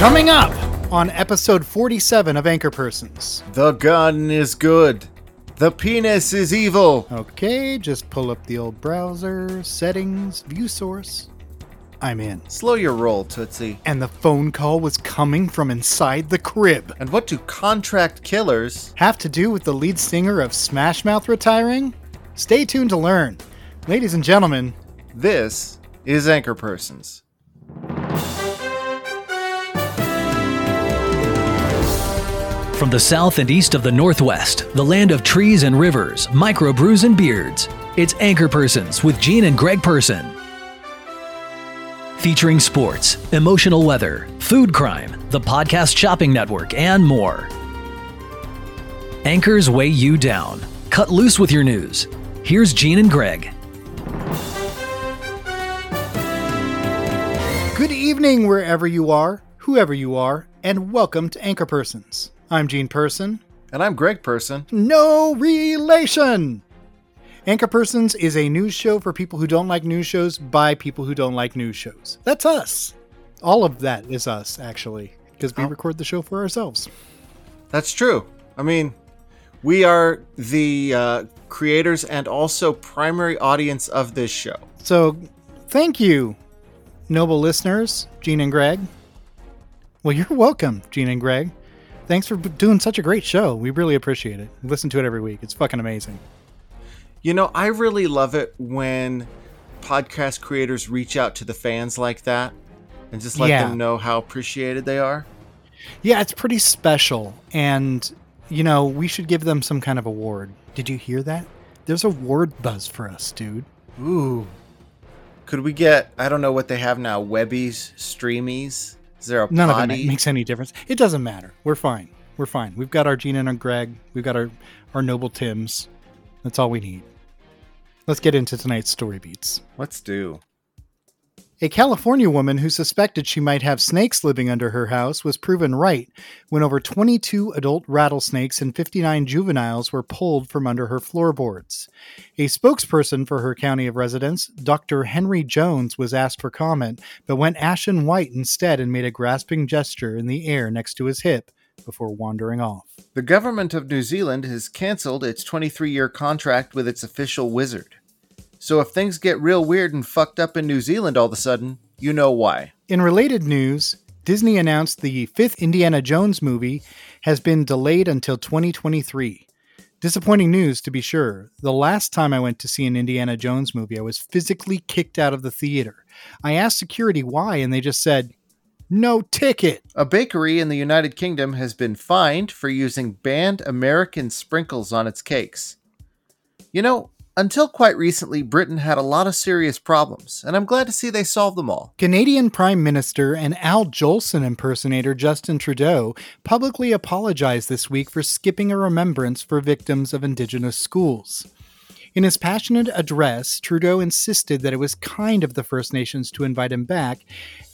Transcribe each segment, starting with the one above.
Coming up on episode 47 of Anchor Persons. The gun is good. The penis is evil. Okay, just pull up the old browser, settings, view source. I'm in. Slow your roll, Tootsie. And the phone call was coming from inside the crib. And what do contract killers Have to do with the lead singer of Smash Mouth retiring? Stay tuned to learn. Ladies and gentlemen, This is Anchor Persons. From the south and east of the Northwest, the land of trees and rivers, microbrews and beards, it's Anchor Persons with Gene and Greg Person. Featuring sports, emotional weather, food crime, the podcast shopping network, and more. Anchors weigh you down. Cut loose with your news. Here's Gene and Greg. good evening wherever you are, whoever you are, and welcome to Anchor Persons. I'm Gene Person. And I'm Greg Person. No relation! Anchor Persons is a news show for people who don't like news shows by people who don't like news shows. That's us. All of that is us, actually, because we Oh. record the show for ourselves. That's true. I mean, we are the uh, creators and also primary audience of this show. So, thank you, noble listeners, Gene and Greg. Well, you're welcome, Gene and Greg. Thanks for doing such a great show. We really appreciate it. Listen to it every week. It's fucking amazing. You know, I really love it when podcast creators reach out to the fans like that and just let Yeah. them know how appreciated they are. Yeah, it's pretty special. And, you know, we should give them some kind of award. Did you hear that? There's a award buzz for us, dude. Ooh. Could we get, I don't know what they have now, Webbies, Streamies? Is there a None of potty? it makes any difference. It doesn't matter. We're fine. We're fine. We've got our Gene and our Greg. We've got our, our noble Tims. That's all we need. Let's get into tonight's story beats. Let's do. A California woman who suspected she might have snakes living under her house was proven right when over 22 adult rattlesnakes and 59 juveniles were pulled from under her floorboards. A spokesperson for her county of residence, Dr. Henry Jones, was asked for comment, but went ashen white instead and made a grasping gesture in the air next to his hip before wandering off. The government of New Zealand has cancelled its 23 year contract with its official wizard. So if things get real weird and fucked up in New Zealand all of a sudden, you know why. In related news, Disney announced the fifth Indiana Jones movie has been delayed until 2023. Disappointing news, to be sure. The last time I went to see an Indiana Jones movie, I was physically kicked out of the theater. I asked security why, and they just said, no ticket. A bakery in the United Kingdom has been fined for using banned American sprinkles on its cakes. You know, until quite recently, Britain had a lot of serious problems, and I'm glad to see they solved them all. Canadian Prime Minister and Al Jolson impersonator Justin Trudeau publicly apologized this week for skipping a remembrance for victims of Indigenous schools. In his passionate address, Trudeau insisted that it was kind of the First Nations to invite him back,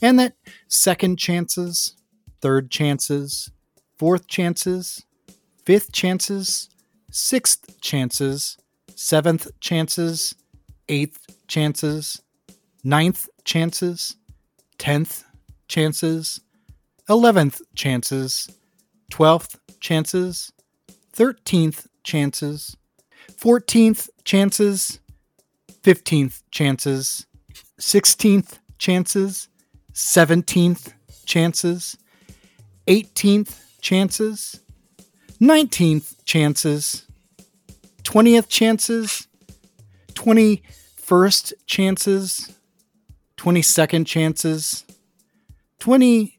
and that second chances, third chances, fourth chances, fifth chances, sixth chances, seventh chances, eighth chances, ninth chances, tenth chances, eleventh chances, twelfth chances, thirteenth chances, fourteenth chances, fifteenth chances, sixteenth chances, seventeenth chances, eighteenth chances, nineteenth chances, twentieth chances, twenty first chances, twenty second chances, twenty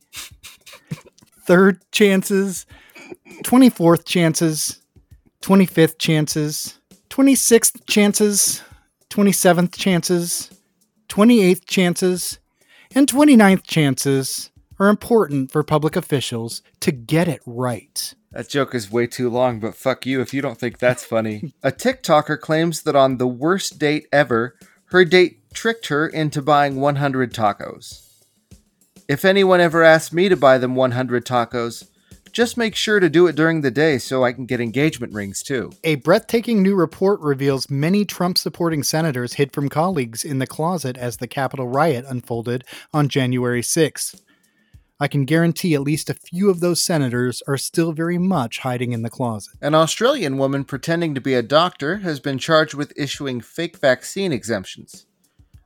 third chances, twenty fourth chances, twenty fifth chances, twenty sixth chances, twenty seventh chances, twenty eighth chances, and 29th chances are important for public officials to get it right. That joke is way too long, but fuck you if you don't think that's funny. a TikToker claims that on the worst date ever, her date tricked her into buying 100 tacos. If anyone ever asks me to buy them 100 tacos, just make sure to do it during the day so I can get engagement rings too. A breathtaking new report reveals many Trump supporting senators hid from colleagues in the closet as the Capitol riot unfolded on January 6th. I can guarantee at least a few of those senators are still very much hiding in the closet. An Australian woman pretending to be a doctor has been charged with issuing fake vaccine exemptions.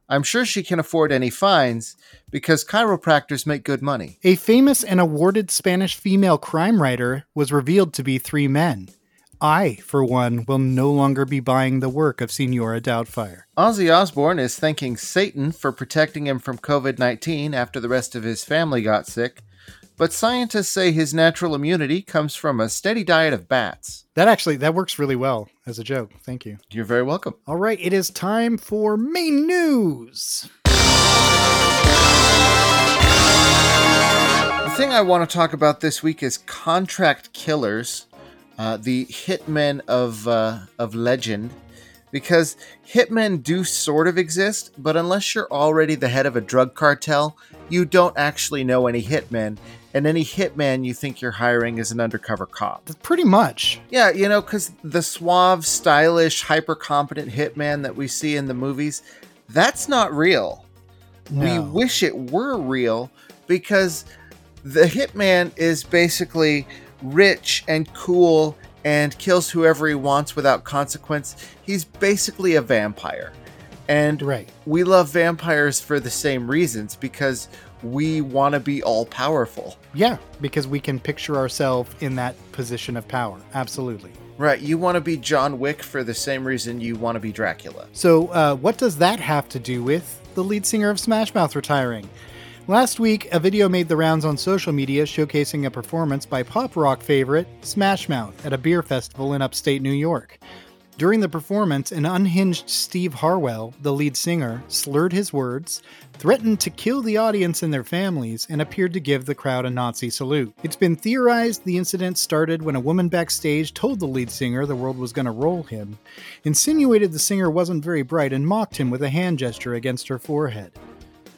I'm sure she can afford any fines because chiropractors make good money. A famous and awarded Spanish female crime writer was revealed to be three men. I, for one, will no longer be buying the work of Senora Doubtfire. Ozzy Osbourne is thanking Satan for protecting him from COVID 19 after the rest of his family got sick, but scientists say his natural immunity comes from a steady diet of bats. That actually that works really well as a joke. Thank you. You're very welcome. All right, it is time for main news. The thing I want to talk about this week is contract killers, uh, the hitmen of uh, of legend, because hitmen do sort of exist, but unless you're already the head of a drug cartel, you don't actually know any hitmen, and any hitman you think you're hiring is an undercover cop. Pretty much. Yeah, you know, because the suave, stylish, hyper competent hitman that we see in the movies, that's not real. No. We wish it were real because the hitman is basically rich and cool and kills whoever he wants without consequence. He's basically a vampire. And Right. we love vampires for the same reasons because we want to be all powerful. Yeah, because we can picture ourselves in that position of power. Absolutely. Right, you want to be John Wick for the same reason you want to be Dracula. So, uh, what does that have to do with the lead singer of Smash Mouth retiring? Last week, a video made the rounds on social media showcasing a performance by pop rock favorite Smash Mouth at a beer festival in upstate New York. During the performance, an unhinged Steve Harwell, the lead singer, slurred his words, threatened to kill the audience and their families, and appeared to give the crowd a Nazi salute. It's been theorized the incident started when a woman backstage told the lead singer the world was going to roll him, insinuated the singer wasn't very bright, and mocked him with a hand gesture against her forehead.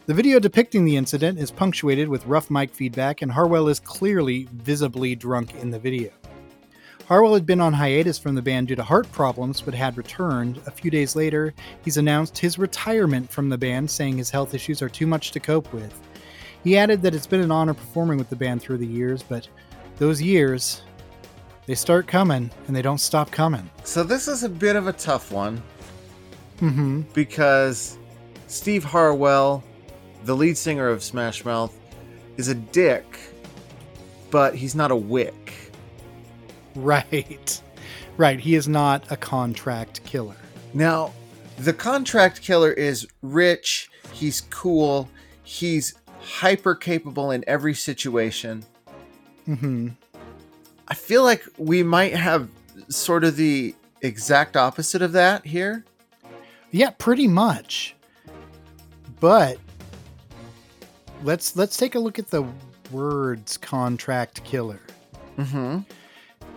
The video depicting the incident is punctuated with rough mic feedback, and Harwell is clearly visibly drunk in the video. Harwell had been on hiatus from the band due to heart problems, but had returned. A few days later, he's announced his retirement from the band, saying his health issues are too much to cope with. He added that it's been an honor performing with the band through the years, but those years, they start coming and they don't stop coming. So this is a bit of a tough one Mm-hmm. because Steve Harwell, the lead singer of Smash Mouth, is a dick, but he's not a wick. Right. Right. He is not a contract killer. Now, the contract killer is rich, he's cool, he's hyper capable in every situation. Mm-hmm. I feel like we might have sort of the exact opposite of that here. Yeah, pretty much. But let's let's take a look at the words contract killer. Mm-hmm.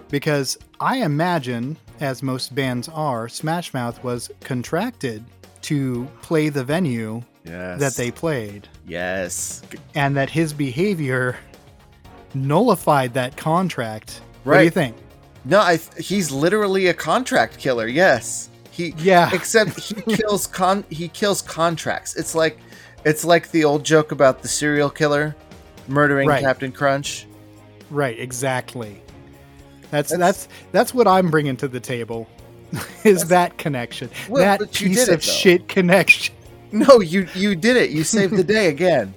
Because I imagine, as most bands are, Smash Mouth was contracted to play the venue Yes. that they played, Yes. and that his behavior nullified that contract. Right. What do you think? No, I th- he's literally a contract killer. Yes. He Yeah. except he kills con he kills contracts. It's like it's like the old joke about the serial killer murdering Right. Captain Crunch. Right, exactly. That's That's- that's that's what I'm bringing to the table. Is that connection? Well, that piece did of though. shit connection. No, you you did it. You saved the day again.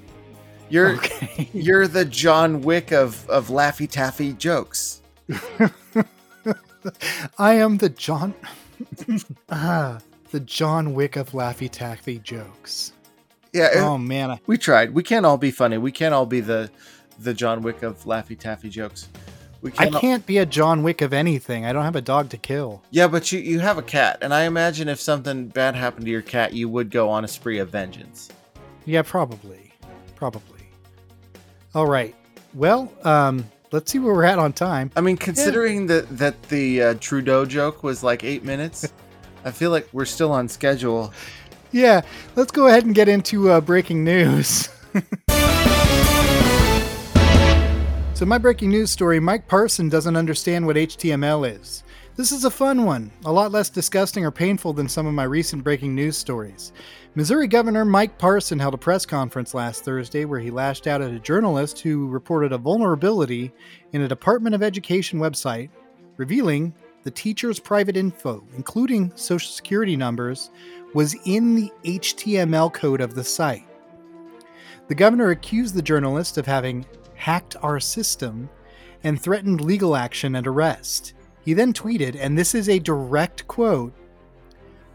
You're Okay. you're the John Wick of of Laffy Taffy jokes. I am the John ah, the John Wick of Laffy Taffy jokes. Yeah, Oh man, we tried. We can't all be funny. We can't all be the the John Wick of Laffy Taffy jokes. We I can't. all- can't be a John Wick of anything. I don't have a dog to kill. Yeah, but you you have a cat, and I imagine if something bad happened to your cat, you would go on a spree of vengeance. Yeah, probably. Probably. All right. Well, um, let's see where we're at on time. I mean, considering that that the uh, Trudeau joke was like eight minutes, I feel like we're still on schedule. Yeah, let's go ahead and get into uh, breaking news. so, my breaking news story Mike Parson doesn't understand what HTML is. This is a fun one, a lot less disgusting or painful than some of my recent breaking news stories. Missouri Governor Mike Parson held a press conference last Thursday where he lashed out at a journalist who reported a vulnerability in a Department of Education website revealing the teacher's private info, including social security numbers, was in the HTML code of the site. The governor accused the journalist of having hacked our system and threatened legal action and arrest. He then tweeted, and this is a direct quote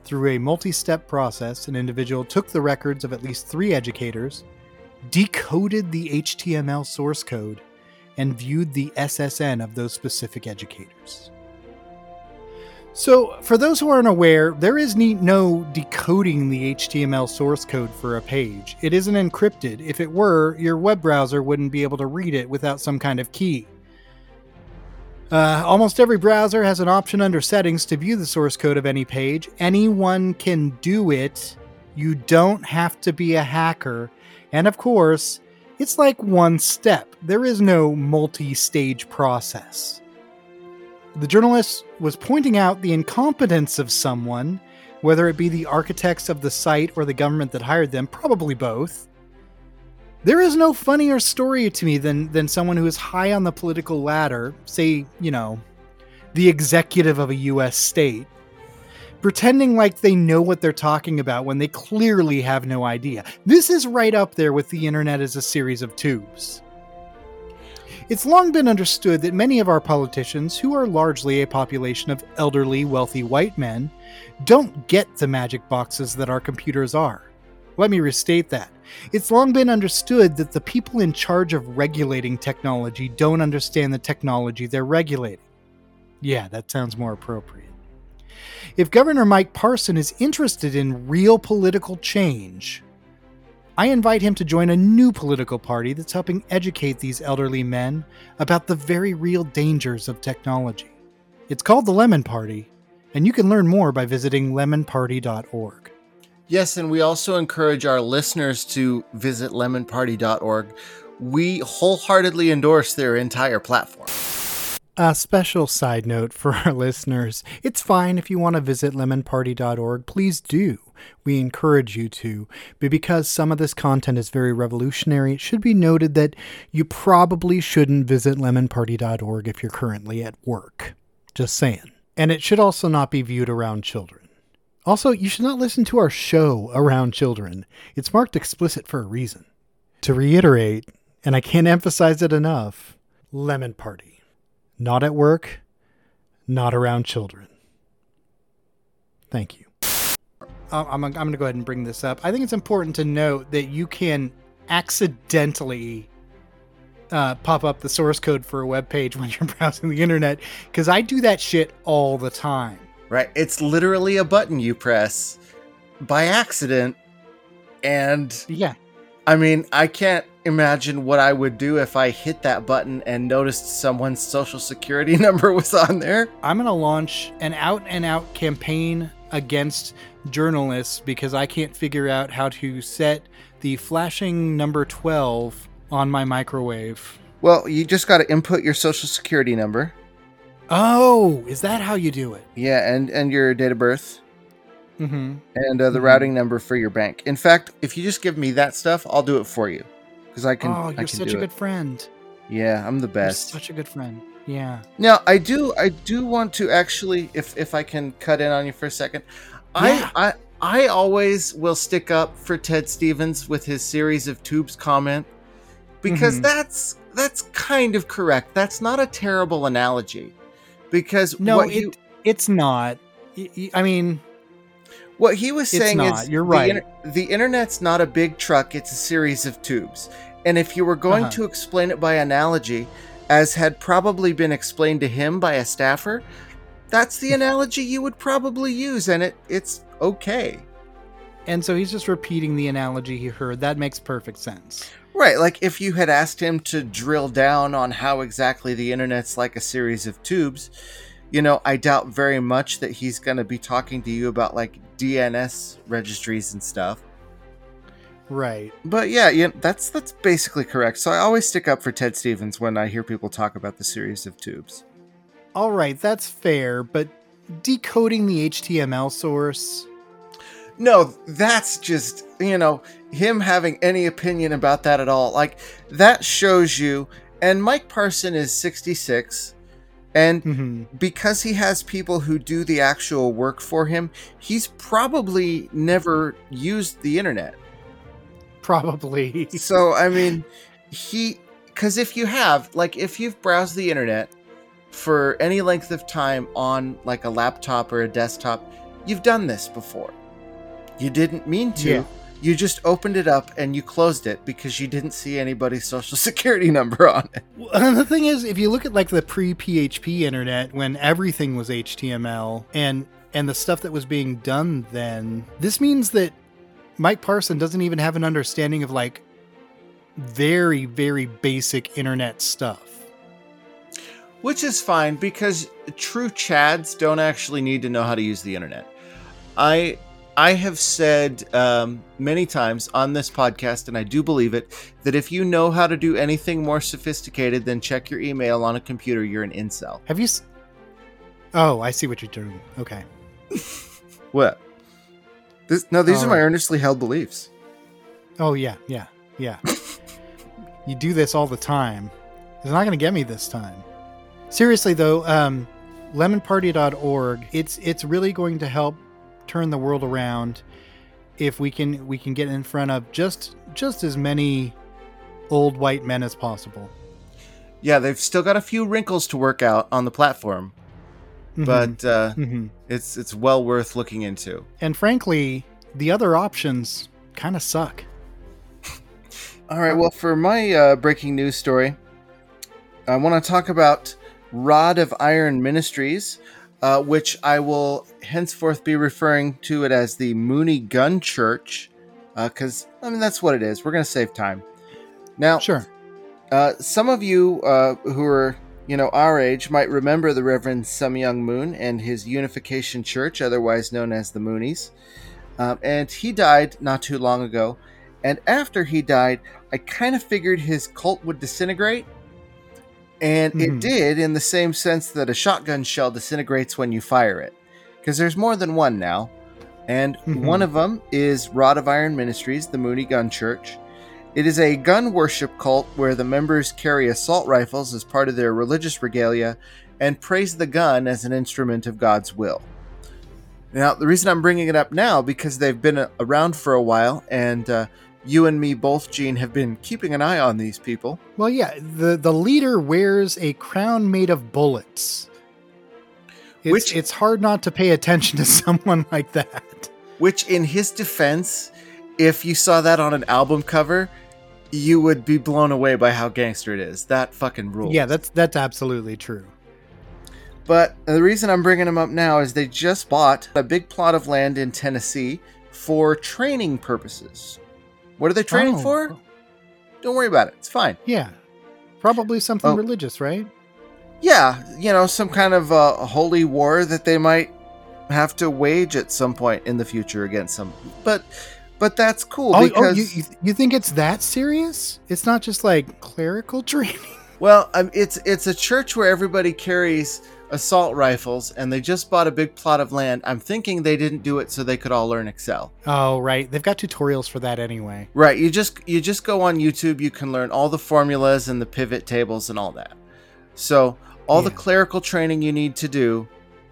through a multi step process, an individual took the records of at least three educators, decoded the HTML source code, and viewed the SSN of those specific educators. So, for those who aren't aware, there is no decoding the HTML source code for a page. It isn't encrypted. If it were, your web browser wouldn't be able to read it without some kind of key. Uh, almost every browser has an option under settings to view the source code of any page. Anyone can do it. You don't have to be a hacker. And of course, it's like one step. There is no multi stage process. The journalist was pointing out the incompetence of someone, whether it be the architects of the site or the government that hired them, probably both. There is no funnier story to me than than someone who is high on the political ladder, say, you know, the executive of a US state, pretending like they know what they're talking about when they clearly have no idea. This is right up there with the internet as a series of tubes. It's long been understood that many of our politicians, who are largely a population of elderly, wealthy white men, don't get the magic boxes that our computers are. Let me restate that. It's long been understood that the people in charge of regulating technology don't understand the technology they're regulating. Yeah, that sounds more appropriate. If Governor Mike Parson is interested in real political change, I invite him to join a new political party that's helping educate these elderly men about the very real dangers of technology. It's called the Lemon Party, and you can learn more by visiting lemonparty.org. Yes, and we also encourage our listeners to visit lemonparty.org. We wholeheartedly endorse their entire platform. A special side note for our listeners it's fine if you want to visit lemonparty.org, please do. We encourage you to. But because some of this content is very revolutionary, it should be noted that you probably shouldn't visit lemonparty.org if you're currently at work. Just saying. And it should also not be viewed around children. Also, you should not listen to our show around children. It's marked explicit for a reason. To reiterate, and I can't emphasize it enough, Lemon Party. Not at work, not around children. Thank you. I'm, I'm going to go ahead and bring this up. I think it's important to note that you can accidentally uh, pop up the source code for a web page when you're browsing the internet because I do that shit all the time. Right. It's literally a button you press by accident. And yeah, I mean, I can't imagine what I would do if I hit that button and noticed someone's social security number was on there. I'm going to launch an out and out campaign against journalists because I can't figure out how to set the flashing number 12 on my microwave. Well, you just got to input your social security number. Oh, is that how you do it? Yeah, and and your date of birth. Mm-hmm. And uh, the mm-hmm. routing number for your bank. In fact, if you just give me that stuff, I'll do it for you because I can. Oh, you're can such a good friend. Yeah, I'm the best. You're such a good friend. Yeah. Now I do. I do want to actually, if if I can cut in on you for a second, yeah. I I I always will stick up for Ted Stevens with his series of tubes comment because Mhm. that's that's kind of correct. That's not a terrible analogy because No, what it you- it's not. I mean, What he was saying is You're the right. inter- the internet's not a big truck, it's a series of tubes. And if you were going Uh-huh. to explain it by analogy, as had probably been explained to him by a staffer, that's the analogy you would probably use and it it's okay. and so he's just repeating the analogy he heard. That makes perfect sense. Right, like if you had asked him to drill down on how exactly the internet's like a series of tubes, you know, I doubt very much that he's going to be talking to you about like DNS registries and stuff. Right. But yeah, yeah, that's that's basically correct. So I always stick up for Ted Stevens when I hear people talk about the series of tubes. all right, that's fair, but decoding the HTML source. No, that's just, you know, him having any opinion about that at all. Like, that shows you. And Mike Parson is 66. And Mhm. because he has people who do the actual work for him, he's probably never used the internet. Probably. So, I mean, he. Because if you have, like, if you've browsed the internet for any length of time on, like, a laptop or a desktop, you've done this before. You didn't mean to. Yeah. You just opened it up and you closed it because you didn't see anybody's social security number on it. And the thing is, if you look at like the pre-PHP internet when everything was HTML and and the stuff that was being done then, this means that Mike Parson doesn't even have an understanding of like very very basic internet stuff. Which is fine because true chads don't actually need to know how to use the internet. I I have said um, many times on this podcast, and I do believe it, that if you know how to do anything more sophisticated than check your email on a computer, you're an incel. Have you? S- oh, I see what you're doing. Okay. What? This, no, these All are my right. earnestly held beliefs. Oh yeah, yeah, yeah. you do this all the time. It's not going to get me this time. Seriously though, um, lemonparty.org. It's it's really going to help turn the world around if we can we can get in front of just just as many old white men as possible. Yeah, they've still got a few wrinkles to work out on the platform, Mhm. but uh, Mhm. it's it's well worth looking into. and frankly, the other options kind of suck. All right. Well, for my uh, breaking news story, I want to talk about Rod of Iron Ministries, uh, which I will henceforth be referring to it as the Moonie Gun Church, because I mean that's what it is. We're going to save time. Now, Sure. uh, some of you uh, who are you know our age might remember the Reverend Sun Myung Moon and his Unification Church, otherwise known as the Moonies. Um, and he died not too long ago. And after he died, I kind of figured his cult would disintegrate. And Mhm. it did in the same sense that a shotgun shell disintegrates when you fire it. Because there's more than one now. And Mhm. one of them is Rod of Iron Ministries, the Moonie Gun Church. It is a gun worship cult where the members carry assault rifles as part of their religious regalia and praise the gun as an instrument of God's will. Now, the reason I'm bringing it up now because they've been around for a while, and uh, you and me both, Gene, have been keeping an eye on these people. Well, yeah, the the leader wears a crown made of bullets. It's, Which- it's hard not to pay attention to someone like that. Which, in his defense, if you saw that on an album cover, you would be blown away by how gangster it is. That fucking rules. Yeah, that's that's absolutely true. But the reason I'm bringing them up now is they just bought a big plot of land in Tennessee for training purposes. What are they training Oh, for? Don't worry about it. It's fine. Yeah, probably something Oh. religious, right? Yeah, you know, some kind of uh, holy war that they might have to wage at some point in the future against some. But, but that's cool Oh, oh, because you, you you think it's that serious? It's not just like clerical training. well, um, it's it's a church where everybody carries assault rifles, and they just bought a big plot of land. I'm thinking they didn't do it so they could all learn Excel. Oh, right. They've got tutorials for that anyway. Right, you just you just go on YouTube, you can learn all the formulas and the pivot tables and all that. So, all the clerical training you need to do,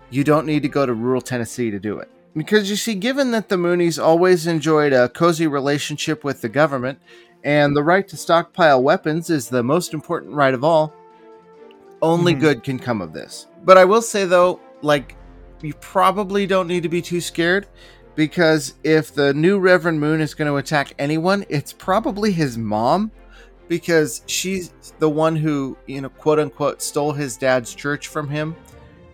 you don't need to go to rural Tennessee to do it. Because you see, given that the Moonies always enjoyed a cozy relationship with the government, and the right to stockpile weapons is the most important right of all, only Mhm. good can come of this. But I will say though, like, you probably don't need to be too scared because if the new Reverend Moon is going to attack anyone, it's probably his mom because she's the one who, you know, quote unquote, stole his dad's church from him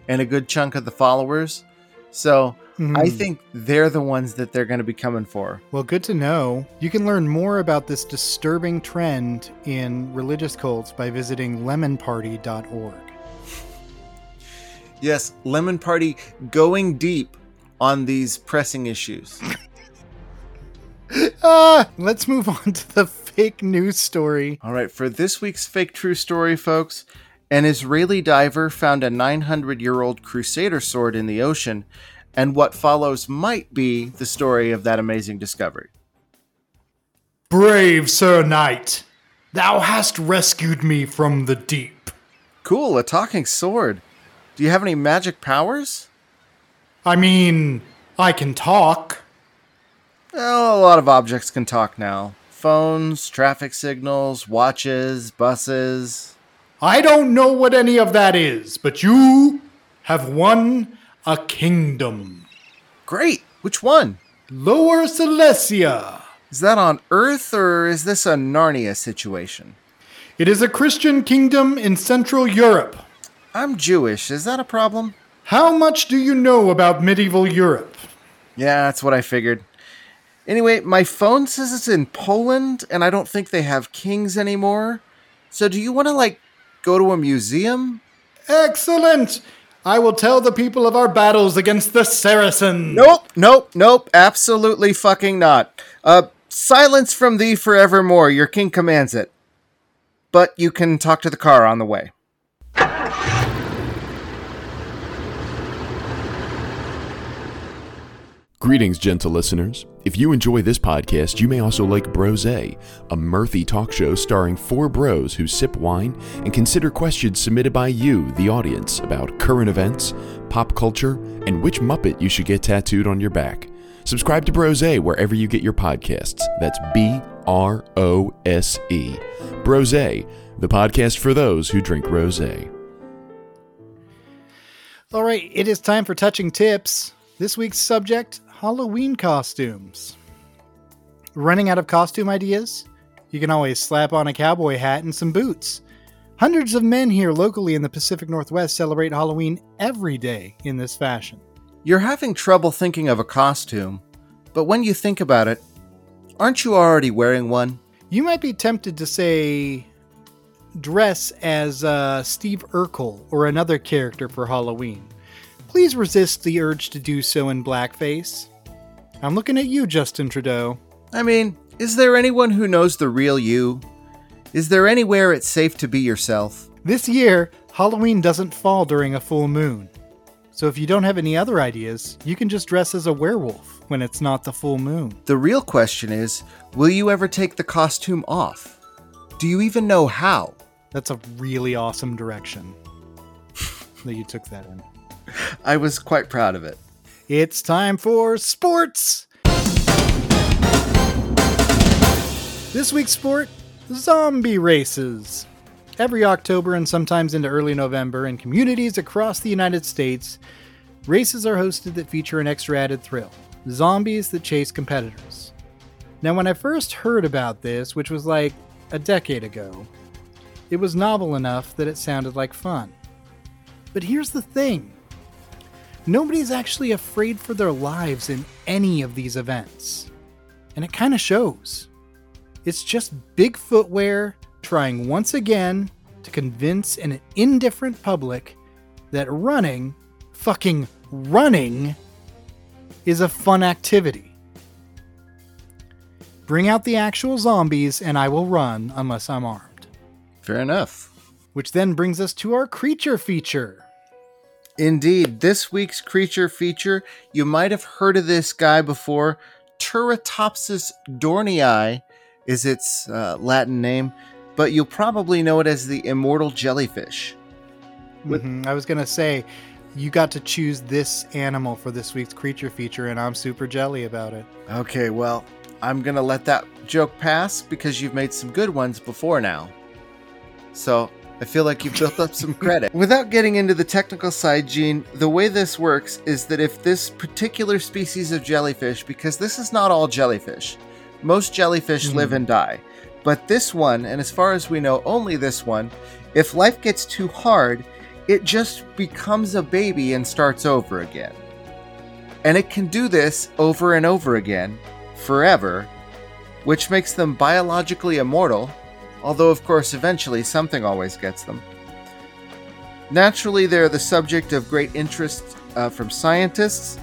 and a good chunk of the followers. So I Mhm. think they're the ones that they're going to be coming for. Well, good to know. You can learn more about this disturbing trend in religious cults by visiting lemonparty.org. Yes, Lemon Party going deep on these pressing issues. Ah, let's move on to the fake news story. All right, for this week's fake true story, folks, An Israeli diver found a 900 year old Crusader sword in the ocean, and what follows might be the story of that amazing discovery. Brave Sir Knight, thou hast rescued me from the deep. Cool, a talking sword. Do you have any magic powers? I mean, I can talk. Well, a lot of objects can talk now phones, traffic signals, watches, buses. I don't know what any of that is, but you have won a kingdom. Great! Which one? Lower Silesia. Is that on Earth or is this a Narnia situation? It is a Christian kingdom in Central Europe. I'm Jewish. Is that a problem? How much do you know about medieval Europe? Yeah, that's what I figured. Anyway, my phone says it's in Poland, and I don't think they have kings anymore. So, do you want to, like, go to a museum? Excellent! I will tell the people of our battles against the Saracens. Nope, nope, nope, absolutely fucking not. Uh, silence from thee forevermore. Your king commands it. But you can talk to the car on the way. Greetings, gentle listeners. If you enjoy this podcast, you may also like Brose, a mirthy talk show starring four bros who sip wine and consider questions submitted by you, the audience, about current events, pop culture, and which Muppet you should get tattooed on your back. Subscribe to Brose wherever you get your podcasts. That's B R O S E. Brose, the podcast for those who drink rose. All right, it is time for touching tips. This week's subject Halloween costumes. Running out of costume ideas? You can always slap on a cowboy hat and some boots. Hundreds of men here locally in the Pacific Northwest celebrate Halloween every day in this fashion. You're having trouble thinking of a costume, but when you think about it, aren't you already wearing one? You might be tempted to say dress as uh, Steve Urkel or another character for Halloween. Please resist the urge to do so in blackface. I'm looking at you, Justin Trudeau. I mean, is there anyone who knows the real you? Is there anywhere it's safe to be yourself? This year, Halloween doesn't fall during a full moon. So if you don't have any other ideas, you can just dress as a werewolf when it's not the full moon. The real question is will you ever take the costume off? Do you even know how? That's a really awesome direction that you took that in. I was quite proud of it. It's time for sports! This week's sport zombie races. Every October and sometimes into early November, in communities across the United States, races are hosted that feature an extra added thrill zombies that chase competitors. Now, when I first heard about this, which was like a decade ago, it was novel enough that it sounded like fun. But here's the thing nobody's actually afraid for their lives in any of these events. And it kind of shows. It's just big footwear trying once again to convince an indifferent public that running, fucking running, is a fun activity. Bring out the actual zombies and I will run unless I'm armed. Fair enough. Which then brings us to our creature feature. Indeed, this week's creature feature, you might have heard of this guy before. Turritopsis dohrnii is its uh, Latin name, but you'll probably know it as the immortal jellyfish. Mm-hmm. I was going to say, you got to choose this animal for this week's creature feature, and I'm super jelly about it. Okay, well, I'm going to let that joke pass because you've made some good ones before now. So I feel like you've built up some credit. Without getting into the technical side, Gene, the way this works is that if this particular species of jellyfish, because this is not all jellyfish, most jellyfish mm-hmm. live and die. But this one, and as far as we know, only this one, if life gets too hard, it just becomes a baby and starts over again. And it can do this over and over again, forever, which makes them biologically immortal although, of course, eventually something always gets them. Naturally, they're the subject of great interest uh, from scientists,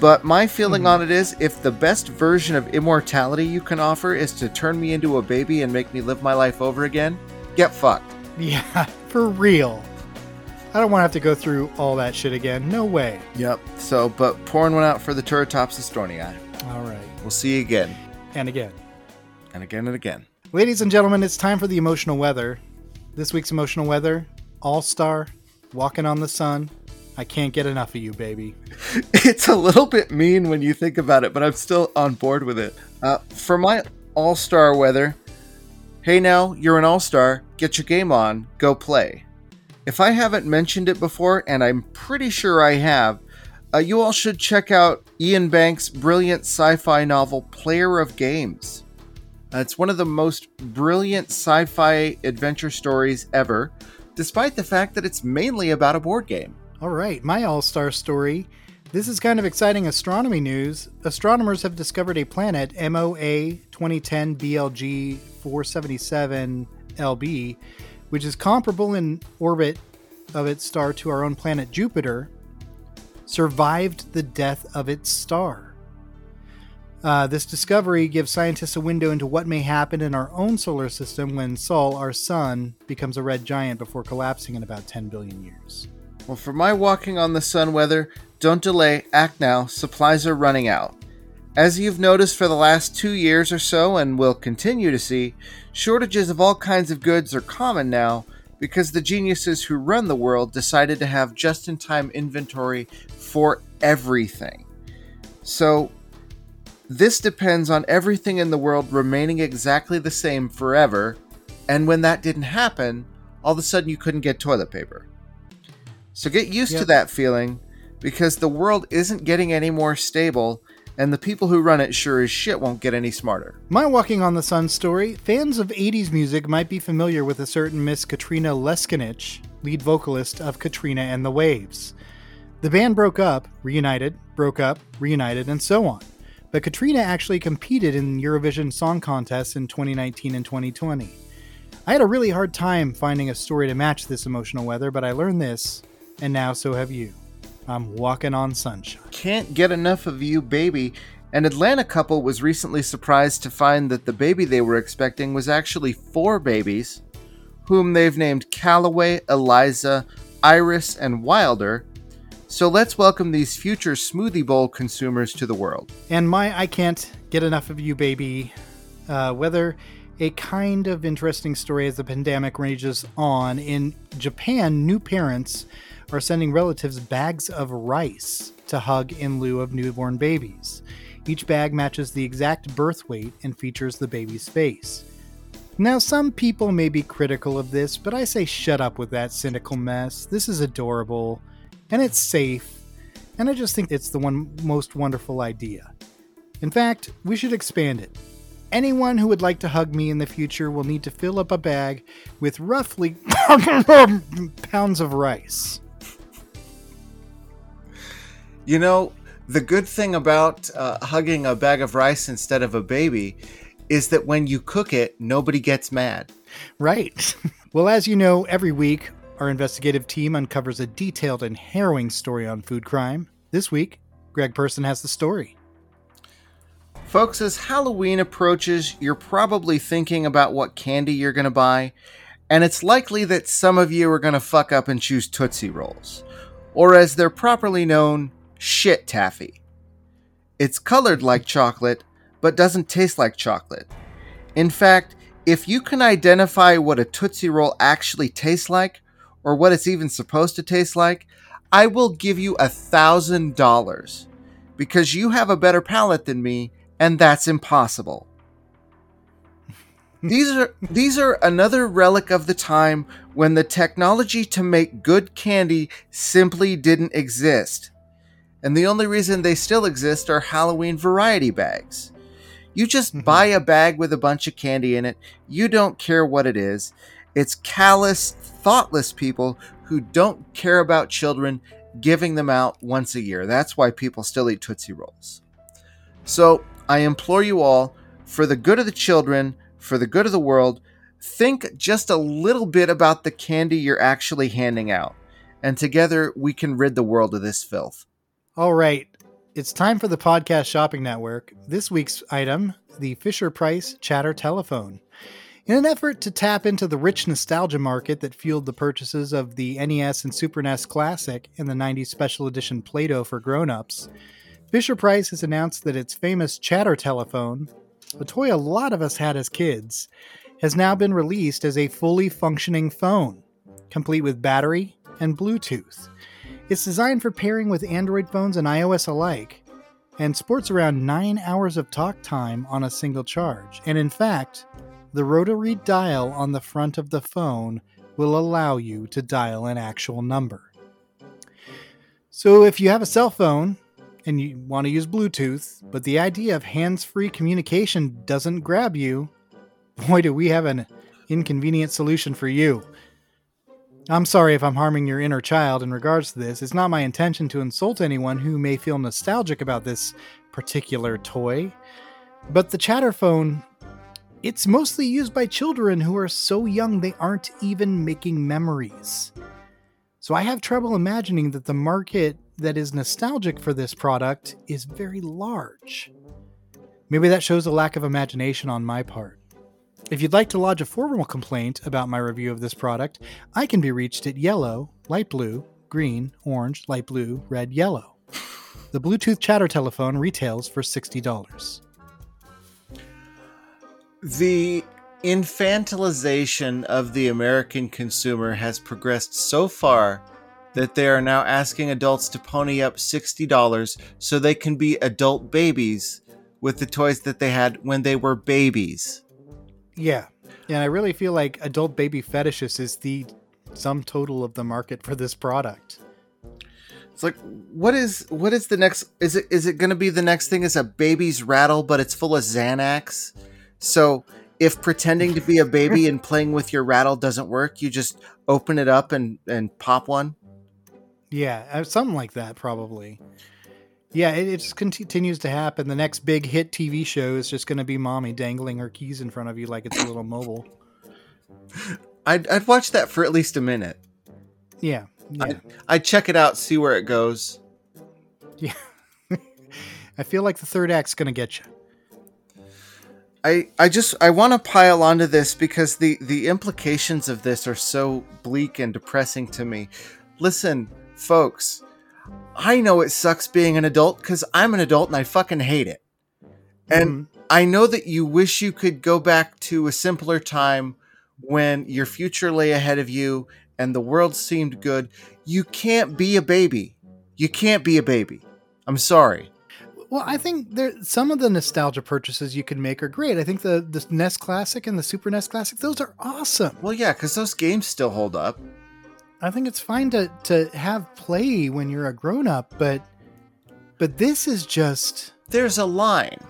but my feeling mm-hmm. on it is if the best version of immortality you can offer is to turn me into a baby and make me live my life over again, get fucked. Yeah, For real. I don't want to have to go through all that shit again. No way. Yep. So, but pouring one out for the Turritopsis dohrnii. All right. We'll see you again. And again. And again and again. Ladies and gentlemen, it's time for the emotional weather. This week's emotional weather All Star, Walking on the Sun. I can't get enough of you, baby. It's a little bit mean when you think about it, but I'm still on board with it. Uh, for my All Star weather, hey now, you're an All Star. Get your game on. Go play. If I haven't mentioned it before, and I'm pretty sure I have, uh, you all should check out Iain Banks' brilliant sci fi novel, Player of Games. It's one of the most brilliant sci fi adventure stories ever, despite the fact that it's mainly about a board game. All right, my all star story. This is kind of exciting astronomy news. Astronomers have discovered a planet, MOA 2010 BLG 477 LB, which is comparable in orbit of its star to our own planet Jupiter, survived the death of its star. Uh, this discovery gives scientists a window into what may happen in our own solar system when Sol, our sun, becomes a red giant before collapsing in about 10 billion years. Well, for my walking on the sun weather, don't delay, act now, supplies are running out. As you've noticed for the last two years or so, and will continue to see, shortages of all kinds of goods are common now because the geniuses who run the world decided to have just in time inventory for everything. So, this depends on everything in the world remaining exactly the same forever, and when that didn't happen, all of a sudden you couldn't get toilet paper. So get used to that feeling because the world isn't getting any more stable, and the people who run it sure as shit won't get any smarter. My Walking on the Sun story fans of 80s music might be familiar with a certain Miss Katrina Leskanich, lead vocalist of Katrina and the Waves. The band broke up, reunited, broke up, reunited, and so on. But Katrina actually competed in Eurovision Song Contests in 2019 and 2020. I had a really hard time finding a story to match this emotional weather, but I learned this, and now so have you. I'm walking on sunshine. Can't get enough of you, baby. An Atlanta couple was recently surprised to find that the baby they were expecting was actually four babies, whom they've named Callaway, Eliza, Iris, and Wilder. So let's welcome these future smoothie bowl consumers to the world. And my I can't get enough of you, baby. Uh, whether a kind of interesting story as the pandemic rages on. In Japan, new parents are sending relatives bags of rice to hug in lieu of newborn babies. Each bag matches the exact birth weight and features the baby's face. Now, some people may be critical of this, but I say shut up with that cynical mess. This is adorable, and it's safe, and I just think it's the one most wonderful idea. In fact, we should expand it. Anyone who would like to hug me in the future will need to fill up a bag with roughly pounds of rice. You know, the good thing about uh, hugging a bag of rice instead of a baby is that when you cook it, nobody gets mad. Right. well, as you know, every week our investigative team uncovers a detailed and harrowing story on food crime. This week, Greg Person has the story. Folks, as Halloween approaches, you're probably thinking about what candy you're going to buy, and it's likely that some of you are going to fuck up and choose Tootsie Rolls, or as they're properly known, shit taffy. It's colored like chocolate, but doesn't taste like chocolate. In fact, if you can identify what a Tootsie Roll actually tastes like, or what it's even supposed to taste like, I will give you a thousand dollars because you have a better palate than me, and that's impossible. these are these are another relic of the time when the technology to make good candy simply didn't exist. And the only reason they still exist are Halloween variety bags. You just buy a bag with a bunch of candy in it. You don't care what it is. It's callous, thoughtless people who don't care about children giving them out once a year. That's why people still eat Tootsie Rolls. So I implore you all, for the good of the children, for the good of the world, think just a little bit about the candy you're actually handing out. And together we can rid the world of this filth. All right, it's time for the Podcast Shopping Network. This week's item the Fisher Price Chatter Telephone. In an effort to tap into the rich nostalgia market that fueled the purchases of the NES and Super NES Classic and the 90s Special Edition Play Doh for grown ups, Fisher Price has announced that its famous chatter telephone, a toy a lot of us had as kids, has now been released as a fully functioning phone, complete with battery and Bluetooth. It's designed for pairing with Android phones and iOS alike, and sports around 9 hours of talk time on a single charge. And in fact, the rotary dial on the front of the phone will allow you to dial an actual number. So if you have a cell phone and you want to use Bluetooth, but the idea of hands free communication doesn't grab you, boy, do we have an inconvenient solution for you. I'm sorry if I'm harming your inner child in regards to this. It's not my intention to insult anyone who may feel nostalgic about this particular toy. But the Chatterphone, it's mostly used by children who are so young they aren't even making memories. So I have trouble imagining that the market that is nostalgic for this product is very large. Maybe that shows a lack of imagination on my part. If you'd like to lodge a formal complaint about my review of this product, I can be reached at yellow, light blue, green, orange, light blue, red, yellow. The Bluetooth chatter telephone retails for $60. The infantilization of the American consumer has progressed so far that they are now asking adults to pony up $60 so they can be adult babies with the toys that they had when they were babies. Yeah. And I really feel like adult baby fetishes is the sum total of the market for this product. It's like what is what is the next is it is it going to be the next thing is a baby's rattle but it's full of Xanax? So if pretending to be a baby and playing with your rattle doesn't work, you just open it up and and pop one. Yeah, uh, something like that, probably. Yeah, it, it just continues to happen. The next big hit TV show is just going to be mommy dangling her keys in front of you like it's a little mobile. I'd, I'd watch that for at least a minute. Yeah. yeah. I'd, I'd check it out, see where it goes. Yeah. I feel like the third act's going to get you. I, I just I want to pile onto this because the the implications of this are so bleak and depressing to me. Listen, folks, I know it sucks being an adult because I'm an adult and I fucking hate it. And mm. I know that you wish you could go back to a simpler time when your future lay ahead of you and the world seemed good. You can't be a baby. You can't be a baby. I'm sorry. Well, I think there some of the nostalgia purchases you can make are great. I think the the NES Classic and the Super NES Classic, those are awesome. Well, yeah, because those games still hold up. I think it's fine to to have play when you're a grown up, but but this is just there's a line.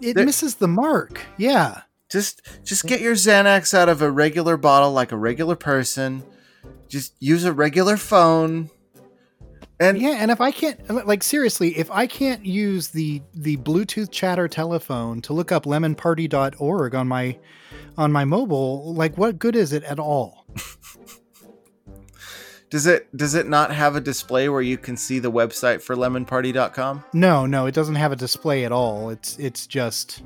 It there, misses the mark. Yeah. Just just get your Xanax out of a regular bottle like a regular person. Just use a regular phone. And yeah, and if I can't like seriously, if I can't use the the Bluetooth chatter telephone to look up lemonparty.org on my on my mobile, like what good is it at all? does it does it not have a display where you can see the website for lemonparty.com? No, no, it doesn't have a display at all. It's it's just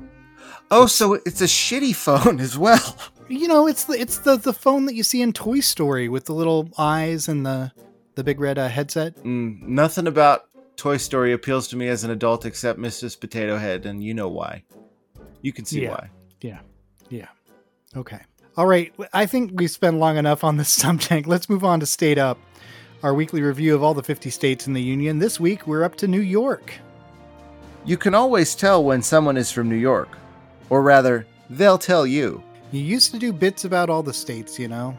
Oh, so it's a shitty phone as well. You know, it's the it's the the phone that you see in Toy Story with the little eyes and the the big red uh, headset? Mm, nothing about Toy Story appeals to me as an adult except Mrs. Potato Head, and you know why. You can see yeah. why. Yeah. Yeah. Okay. All right. I think we've spent long enough on this subject. Let's move on to State Up, our weekly review of all the 50 states in the Union. This week, we're up to New York. You can always tell when someone is from New York. Or rather, they'll tell you. You used to do bits about all the states, you know?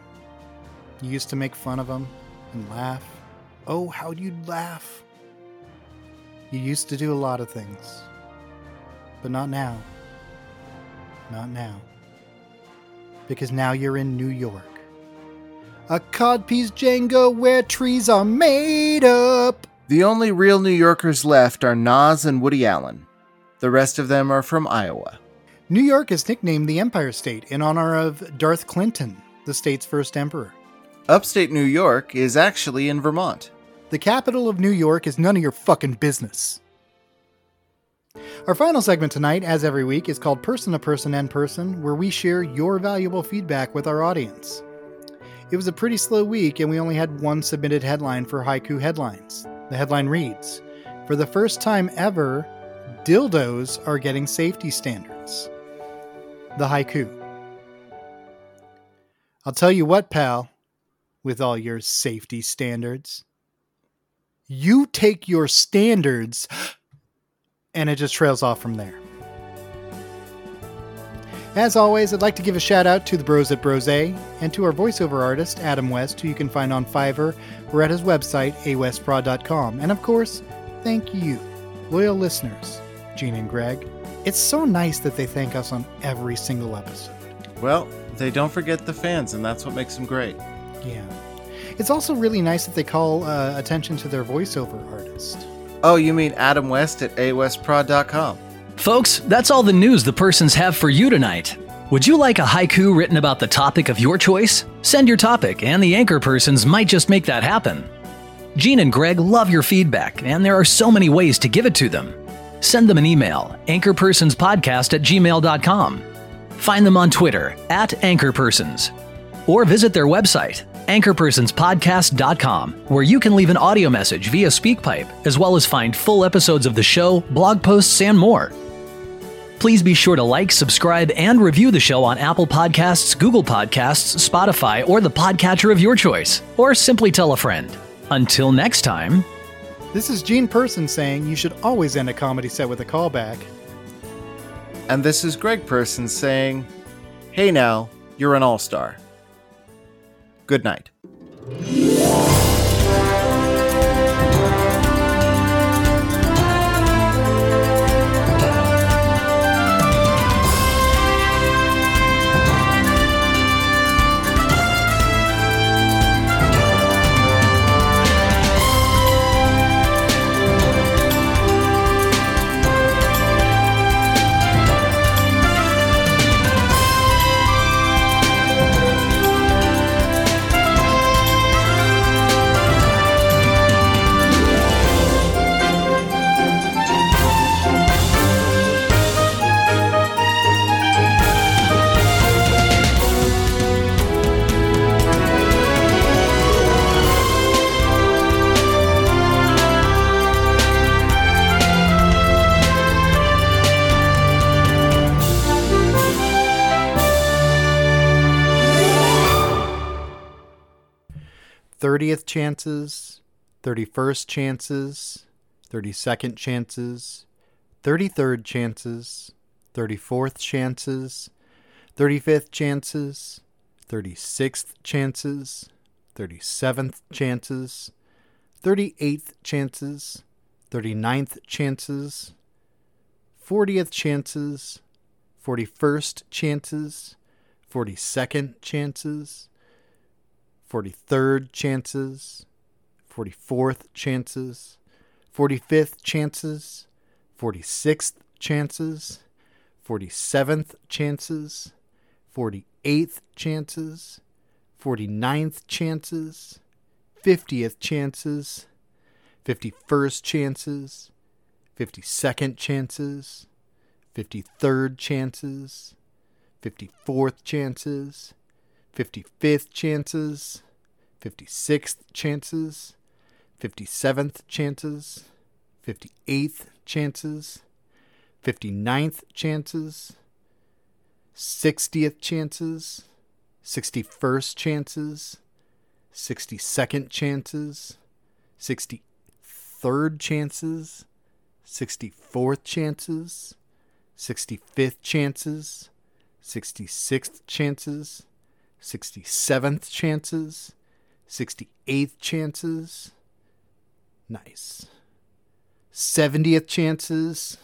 You used to make fun of them and laugh. Oh, how you'd laugh. You used to do a lot of things, but not now. Not now. Because now you're in New York. A codpiece Django where trees are made up. The only real New Yorkers left are Nas and Woody Allen. The rest of them are from Iowa. New York is nicknamed the Empire State in honor of Darth Clinton, the state's first emperor. Upstate New York is actually in Vermont. The capital of New York is none of your fucking business. Our final segment tonight, as every week, is called Person to Person and Person, where we share your valuable feedback with our audience. It was a pretty slow week, and we only had one submitted headline for Haiku Headlines. The headline reads For the first time ever, dildos are getting safety standards. The haiku. I'll tell you what, pal, with all your safety standards. You take your standards, and it just trails off from there. As always, I'd like to give a shout out to the bros at Brose and to our voiceover artist, Adam West, who you can find on Fiverr or at his website, awestprod.com. And of course, thank you, loyal listeners, Gene and Greg. It's so nice that they thank us on every single episode. Well, they don't forget the fans, and that's what makes them great. Yeah. It's also really nice that they call uh, attention to their voiceover artist. Oh, you mean Adam West at awestprod.com? Folks, that's all the news the persons have for you tonight. Would you like a haiku written about the topic of your choice? Send your topic, and the anchor persons might just make that happen. Gene and Greg love your feedback, and there are so many ways to give it to them. Send them an email, anchorpersonspodcast at gmail.com. Find them on Twitter, at anchorpersons. Or visit their website, anchorpersonspodcast.com, where you can leave an audio message via SpeakPipe, as well as find full episodes of the show, blog posts, and more. Please be sure to like, subscribe, and review the show on Apple Podcasts, Google Podcasts, Spotify, or the podcatcher of your choice, or simply tell a friend. Until next time, This is Gene Person saying you should always end a comedy set with a callback. And this is Greg Person saying, Hey now, you're an all star. Good night. Thirtieth chances, thirty-first chances, thirty-second chances, thirty-third chances, thirty-fourth chances, thirty-fifth chances, thirty-sixth chances, thirty-seventh chances, thirty-eighth chances, thirty-ninth chances, fortieth chances, forty-first chances, forty-second chances. 43rd chances, 44th chances, 45th chances, 46th chances, 47th chances, 48th chances, 49th chances, 50th chances, 51st chances, 52nd chances, 53rd chances, 54th chances, 55th chances, 56th chances, 57th chances, 58th chances, 59th chances, 60th chances, 61st chances, 62nd chances, 63rd chances, 64th chances, 65th chances, 66th chances, 67th chances, 68th chances. Nice. 70th chances,